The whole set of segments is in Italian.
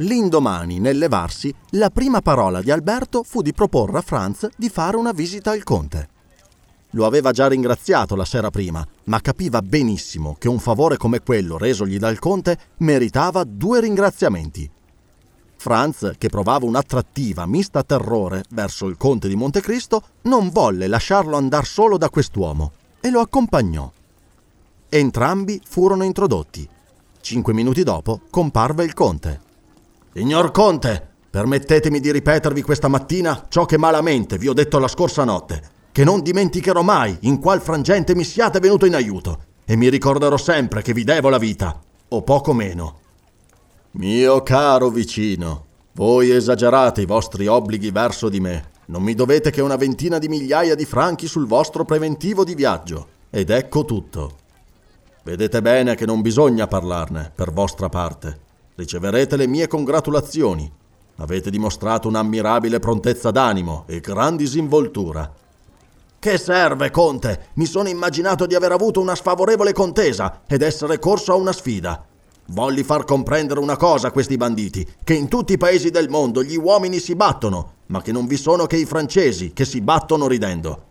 L'indomani, nel levarsi, la prima parola di Alberto fu di proporre a Franz di fare una visita al conte. Lo aveva già ringraziato la sera prima, ma capiva benissimo che un favore come quello resogli dal conte meritava due ringraziamenti. Franz, che provava un'attrattiva mista terrore verso il conte di Montecristo, non volle lasciarlo andar solo da quest'uomo e lo accompagnò. Entrambi furono introdotti. Cinque minuti dopo comparve il conte. Signor conte, permettetemi di ripetervi questa mattina ciò che malamente vi ho detto la scorsa notte che non dimenticherò mai in qual frangente mi siate venuto in aiuto e mi ricorderò sempre che vi devo la vita, o poco meno. Mio caro vicino, voi esagerate i vostri obblighi verso di me. Non mi dovete che una ventina di migliaia di franchi sul vostro preventivo di viaggio. Ed ecco tutto. Vedete bene che non bisogna parlarne, per vostra parte. Riceverete le mie congratulazioni. Avete dimostrato un'ammirabile prontezza d'animo e gran disinvoltura. Che serve, Conte? Mi sono immaginato di aver avuto una sfavorevole contesa ed essere corso a una sfida. Volli far comprendere una cosa a questi banditi, che in tutti i paesi del mondo gli uomini si battono, ma che non vi sono che i francesi che si battono ridendo.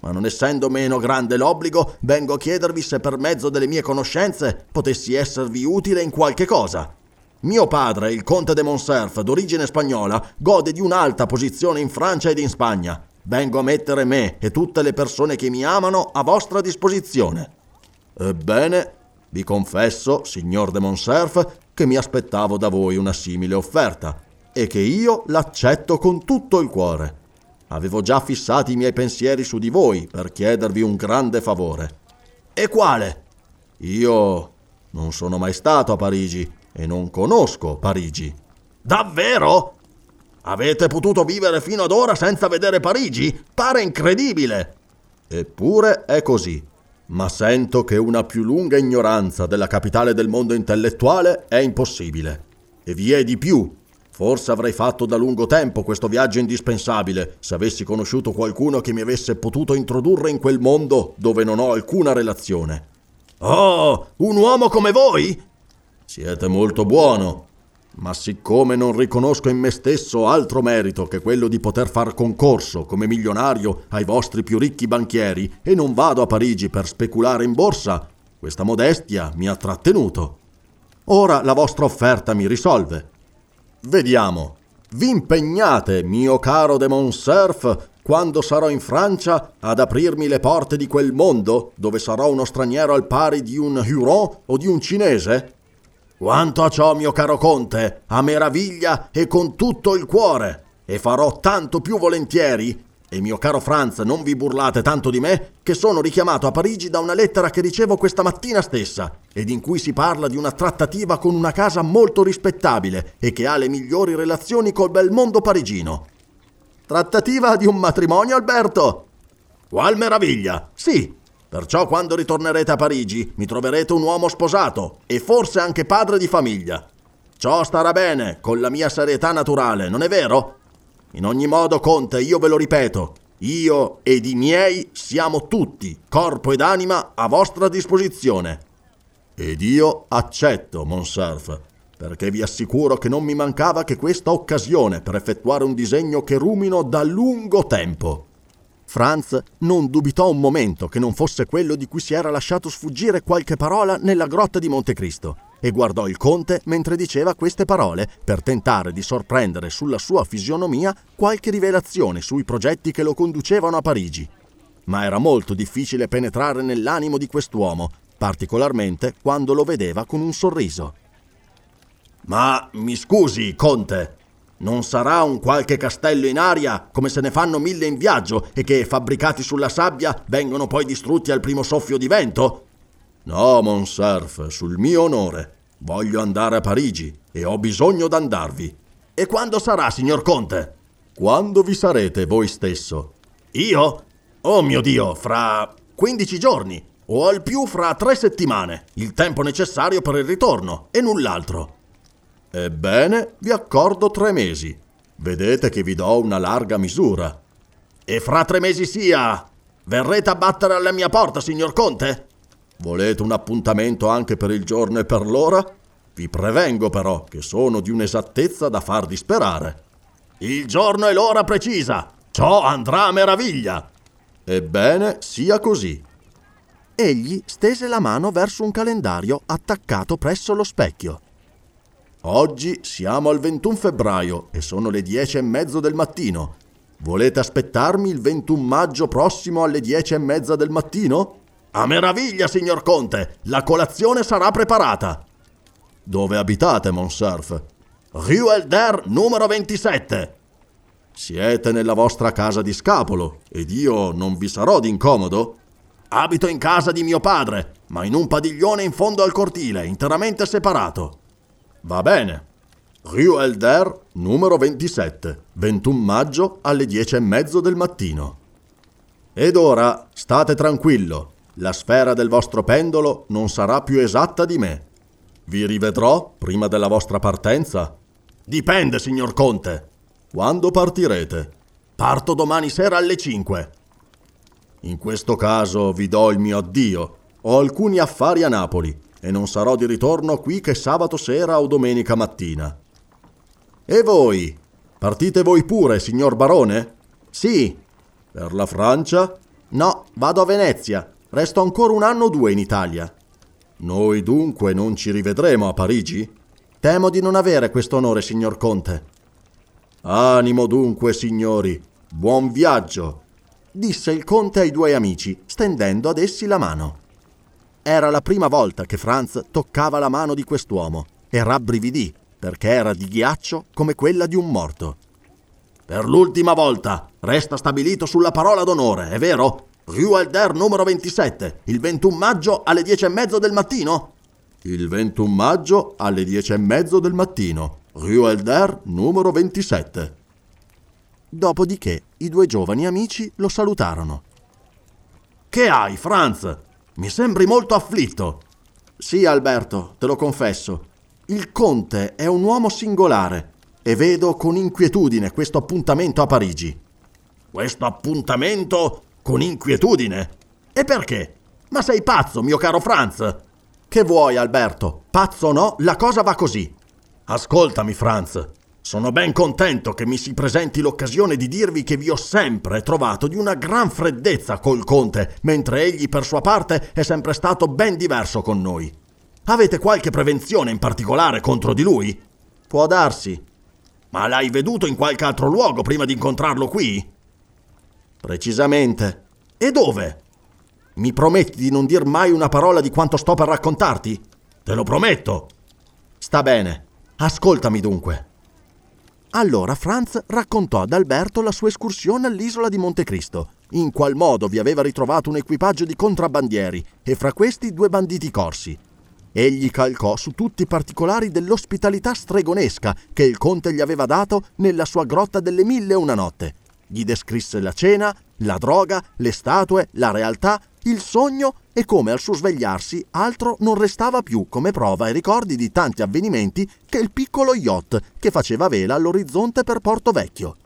Ma non essendo meno grande l'obbligo, vengo a chiedervi se per mezzo delle mie conoscenze potessi esservi utile in qualche cosa. Mio padre, il conte de Monserf, d'origine spagnola, gode di un'alta posizione in Francia ed in Spagna. Vengo a mettere me e tutte le persone che mi amano a vostra disposizione. Ebbene, vi confesso, signor de Monserf, che mi aspettavo da voi una simile offerta e che io l'accetto con tutto il cuore. Avevo già fissati i miei pensieri su di voi per chiedervi un grande favore. E quale? Io non sono mai stato a Parigi e non conosco Parigi. Davvero? Avete potuto vivere fino ad ora senza vedere Parigi? Pare incredibile. Eppure è così. Ma sento che una più lunga ignoranza della capitale del mondo intellettuale è impossibile. E vi è di più. Forse avrei fatto da lungo tempo questo viaggio indispensabile se avessi conosciuto qualcuno che mi avesse potuto introdurre in quel mondo dove non ho alcuna relazione. Oh, un uomo come voi? Siete molto buono, ma siccome non riconosco in me stesso altro merito che quello di poter far concorso come milionario ai vostri più ricchi banchieri e non vado a Parigi per speculare in borsa, questa modestia mi ha trattenuto. Ora la vostra offerta mi risolve. Vediamo. Vi impegnate, mio caro de Monserf, quando sarò in Francia ad aprirmi le porte di quel mondo dove sarò uno straniero al pari di un Huron o di un cinese? Quanto a ciò, mio caro conte, a meraviglia e con tutto il cuore, e farò tanto più volentieri. E mio caro Franz, non vi burlate tanto di me, che sono richiamato a Parigi da una lettera che ricevo questa mattina stessa, ed in cui si parla di una trattativa con una casa molto rispettabile e che ha le migliori relazioni col bel mondo parigino. Trattativa di un matrimonio, Alberto? Qual meraviglia! Sì, Perciò quando ritornerete a Parigi mi troverete un uomo sposato e forse anche padre di famiglia. Ciò starà bene con la mia serietà naturale, non è vero? In ogni modo, Conte, io ve lo ripeto, io ed i miei siamo tutti, corpo ed anima, a vostra disposizione. Ed io accetto, Monserf, perché vi assicuro che non mi mancava che questa occasione per effettuare un disegno che rumino da lungo tempo. Franz non dubitò un momento che non fosse quello di cui si era lasciato sfuggire qualche parola nella grotta di Montecristo e guardò il conte mentre diceva queste parole per tentare di sorprendere sulla sua fisionomia qualche rivelazione sui progetti che lo conducevano a Parigi. Ma era molto difficile penetrare nell'animo di quest'uomo, particolarmente quando lo vedeva con un sorriso. Ma mi scusi, conte, non sarà un qualche castello in aria, come se ne fanno mille in viaggio e che, fabbricati sulla sabbia, vengono poi distrutti al primo soffio di vento? No, Monserf, sul mio onore. Voglio andare a Parigi e ho bisogno d'andarvi. E quando sarà, signor Conte? Quando vi sarete voi stesso? Io? Oh mio Dio, fra 15 giorni o al più fra tre settimane, il tempo necessario per il ritorno e null'altro. Ebbene, vi accordo tre mesi. Vedete che vi do una larga misura. E fra tre mesi sia. Verrete a battere alla mia porta, signor Conte? Volete un appuntamento anche per il giorno e per l'ora? Vi prevengo però che sono di un'esattezza da far disperare. Il giorno e l'ora precisa. Ciò andrà a meraviglia. Ebbene, sia così. Egli stese la mano verso un calendario attaccato presso lo specchio. Oggi siamo al 21 febbraio e sono le dieci e mezzo del mattino. Volete aspettarmi il 21 maggio prossimo alle dieci e mezza del mattino? A meraviglia, signor Conte! La colazione sarà preparata. Dove abitate, Monsurf? Rue Elder numero 27. Siete nella vostra casa di scapolo ed io non vi sarò d'incomodo? Abito in casa di mio padre, ma in un padiglione in fondo al cortile, interamente separato. Va bene. Rue Elder, numero 27, 21 maggio alle 10 e mezzo del mattino. Ed ora state tranquillo, la sfera del vostro pendolo non sarà più esatta di me. Vi rivedrò prima della vostra partenza? Dipende, signor Conte. Quando partirete? Parto domani sera alle 5. In questo caso vi do il mio addio. Ho alcuni affari a Napoli e non sarò di ritorno qui che sabato sera o domenica mattina. E voi? Partite voi pure, signor barone? Sì. Per la Francia? No, vado a Venezia. Resto ancora un anno o due in Italia. Noi dunque non ci rivedremo a Parigi? Temo di non avere questo onore, signor Conte. Animo dunque, signori. Buon viaggio, disse il conte ai due amici, stendendo ad essi la mano. Era la prima volta che Franz toccava la mano di quest'uomo e rabbrividì perché era di ghiaccio come quella di un morto. Per l'ultima volta, resta stabilito sulla parola d'onore, è vero? Rue Elder numero 27, il 21 maggio alle 10 e mezzo del mattino? Il 21 maggio alle 10 e mezzo del mattino, Rue Elder numero 27. Dopodiché i due giovani amici lo salutarono. Che hai, Franz? Mi sembri molto afflitto. Sì, Alberto, te lo confesso. Il conte è un uomo singolare e vedo con inquietudine questo appuntamento a Parigi. Questo appuntamento con inquietudine? E perché? Ma sei pazzo, mio caro Franz? Che vuoi, Alberto? Pazzo o no, la cosa va così. Ascoltami, Franz. Sono ben contento che mi si presenti l'occasione di dirvi che vi ho sempre trovato di una gran freddezza col conte, mentre egli per sua parte è sempre stato ben diverso con noi. Avete qualche prevenzione in particolare contro di lui? Può darsi. Ma l'hai veduto in qualche altro luogo prima di incontrarlo qui? Precisamente. E dove? Mi prometti di non dir mai una parola di quanto sto per raccontarti? Te lo prometto. Sta bene. Ascoltami dunque. Allora Franz raccontò ad Alberto la sua escursione all'isola di Montecristo, in qual modo vi aveva ritrovato un equipaggio di contrabbandieri e fra questi due banditi corsi. Egli calcò su tutti i particolari dell'ospitalità stregonesca che il conte gli aveva dato nella sua grotta delle mille e una notte. Gli descrisse la cena, la droga, le statue, la realtà il sogno e come al suo svegliarsi altro non restava più come prova e ricordi di tanti avvenimenti che il piccolo yacht che faceva vela all'orizzonte per Porto Vecchio.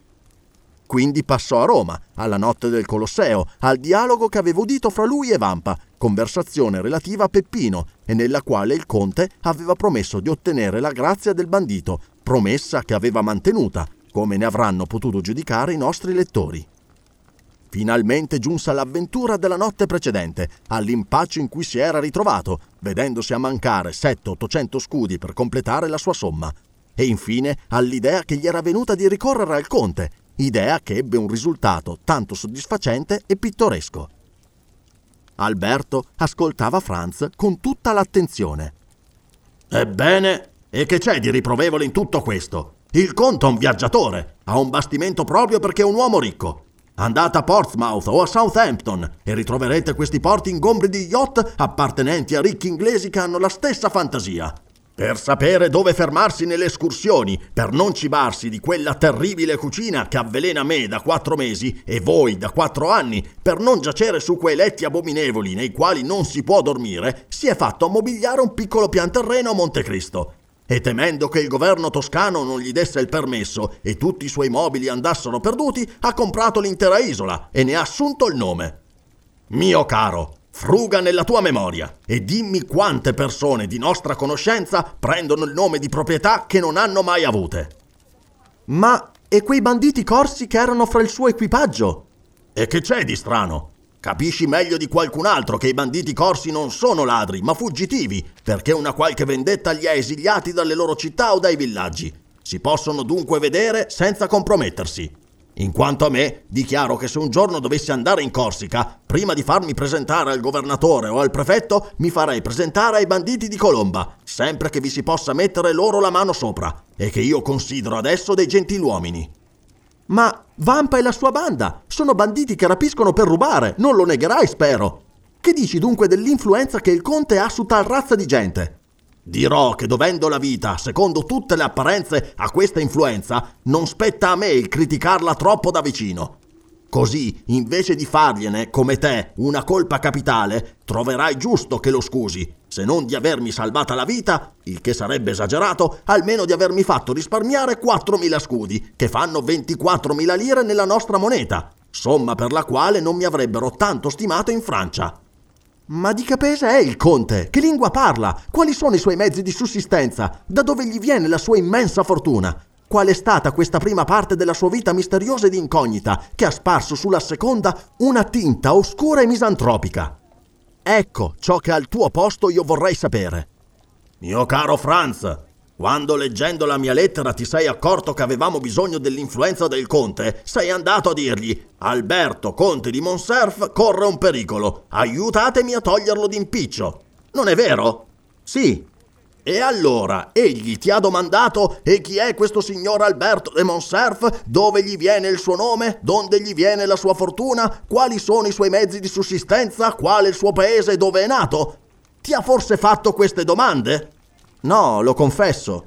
quindi passò a Roma, alla notte del Colosseo, al dialogo che aveva udito fra lui e Vampa, conversazione relativa a Peppino, e nella quale il conte aveva promesso di ottenere la grazia del bandito, promessa che aveva mantenuta, come ne avranno potuto giudicare i nostri lettori. Finalmente giunse all'avventura della notte precedente, all'impaccio in cui si era ritrovato, vedendosi a mancare 700-800 scudi per completare la sua somma, e infine all'idea che gli era venuta di ricorrere al conte, idea che ebbe un risultato tanto soddisfacente e pittoresco. Alberto ascoltava Franz con tutta l'attenzione. Ebbene, e che c'è di riprovevole in tutto questo? Il conte è un viaggiatore, ha un bastimento proprio perché è un uomo ricco. Andate a Portsmouth o a Southampton e ritroverete questi porti ingombri di yacht appartenenti a ricchi inglesi che hanno la stessa fantasia. Per sapere dove fermarsi nelle escursioni, per non cibarsi di quella terribile cucina che avvelena me da quattro mesi e voi da quattro anni, per non giacere su quei letti abominevoli nei quali non si può dormire, si è fatto ammobiliare un piccolo pian terreno a Montecristo e temendo che il governo toscano non gli desse il permesso e tutti i suoi mobili andassero perduti, ha comprato l'intera isola e ne ha assunto il nome. Mio caro, fruga nella tua memoria e dimmi quante persone di nostra conoscenza prendono il nome di proprietà che non hanno mai avute. Ma e quei banditi corsi che erano fra il suo equipaggio? E che c'è di strano? Capisci meglio di qualcun altro che i banditi corsi non sono ladri, ma fuggitivi, perché una qualche vendetta li ha esiliati dalle loro città o dai villaggi. Si possono dunque vedere senza compromettersi. In quanto a me, dichiaro che se un giorno dovessi andare in Corsica, prima di farmi presentare al governatore o al prefetto, mi farei presentare ai banditi di Colomba, sempre che vi si possa mettere loro la mano sopra, e che io considero adesso dei gentiluomini. Ma Vampa e la sua banda sono banditi che rapiscono per rubare, non lo negherai, spero. Che dici dunque dell'influenza che il conte ha su tal razza di gente? Dirò che dovendo la vita, secondo tutte le apparenze, a questa influenza, non spetta a me il criticarla troppo da vicino. Così, invece di fargliene, come te, una colpa capitale, troverai giusto che lo scusi, se non di avermi salvata la vita, il che sarebbe esagerato, almeno di avermi fatto risparmiare 4.000 scudi, che fanno 24.000 lire nella nostra moneta, somma per la quale non mi avrebbero tanto stimato in Francia. Ma di che paese è il conte? Che lingua parla? Quali sono i suoi mezzi di sussistenza? Da dove gli viene la sua immensa fortuna? qual è stata questa prima parte della sua vita misteriosa ed incognita che ha sparso sulla seconda una tinta oscura e misantropica. Ecco ciò che al tuo posto io vorrei sapere. Mio caro Franz, quando leggendo la mia lettera ti sei accorto che avevamo bisogno dell'influenza del conte, sei andato a dirgli Alberto, conte di Monserf, corre un pericolo, aiutatemi a toglierlo d'impiccio. Non è vero? Sì, e allora egli ti ha domandato e chi è questo signor Alberto de Monserf, dove gli viene il suo nome, donde gli viene la sua fortuna, quali sono i suoi mezzi di sussistenza, qual è il suo paese dove è nato? Ti ha forse fatto queste domande? No, lo confesso.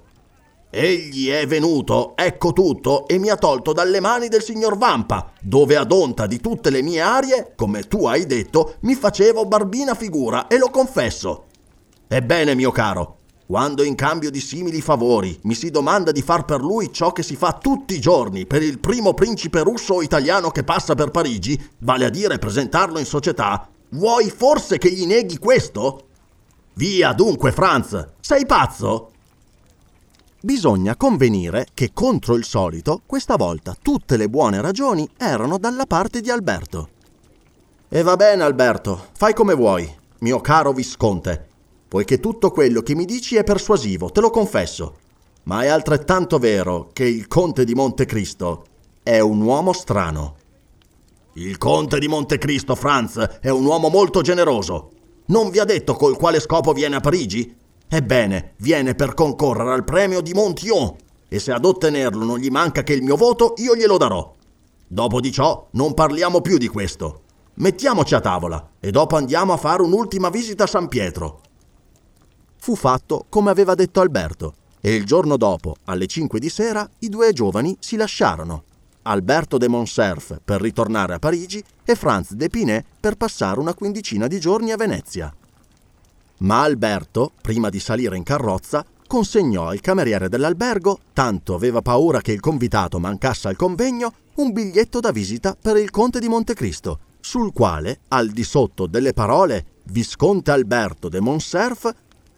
Egli è venuto, ecco tutto, e mi ha tolto dalle mani del signor Vampa, dove ad onta di tutte le mie arie, come tu hai detto, mi facevo barbina figura, e lo confesso. Ebbene, mio caro, quando in cambio di simili favori mi si domanda di far per lui ciò che si fa tutti i giorni per il primo principe russo o italiano che passa per Parigi, vale a dire presentarlo in società, vuoi forse che gli neghi questo? Via dunque, Franz, sei pazzo? Bisogna convenire che contro il solito, questa volta tutte le buone ragioni erano dalla parte di Alberto. E va bene, Alberto, fai come vuoi, mio caro Visconte poiché tutto quello che mi dici è persuasivo, te lo confesso. Ma è altrettanto vero che il conte di Montecristo è un uomo strano. Il conte di Montecristo, Franz, è un uomo molto generoso. Non vi ha detto col quale scopo viene a Parigi? Ebbene, viene per concorrere al premio di Montillon e se ad ottenerlo non gli manca che il mio voto, io glielo darò. Dopo di ciò non parliamo più di questo. Mettiamoci a tavola e dopo andiamo a fare un'ultima visita a San Pietro fu fatto come aveva detto Alberto e il giorno dopo, alle 5 di sera, i due giovani si lasciarono. Alberto de Monserf per ritornare a Parigi e Franz de Pinet per passare una quindicina di giorni a Venezia. Ma Alberto, prima di salire in carrozza, consegnò al cameriere dell'albergo, tanto aveva paura che il convitato mancasse al convegno, un biglietto da visita per il conte di Montecristo, sul quale, al di sotto delle parole Visconte Alberto de Monserf,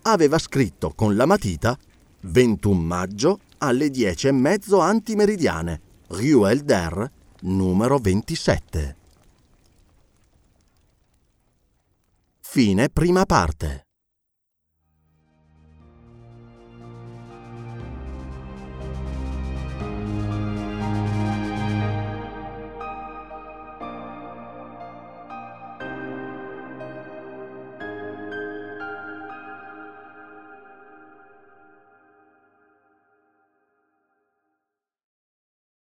aveva scritto con la matita 21 maggio alle 10 e mezzo antimeridiane, Rue Elder, numero 27. Fine prima parte.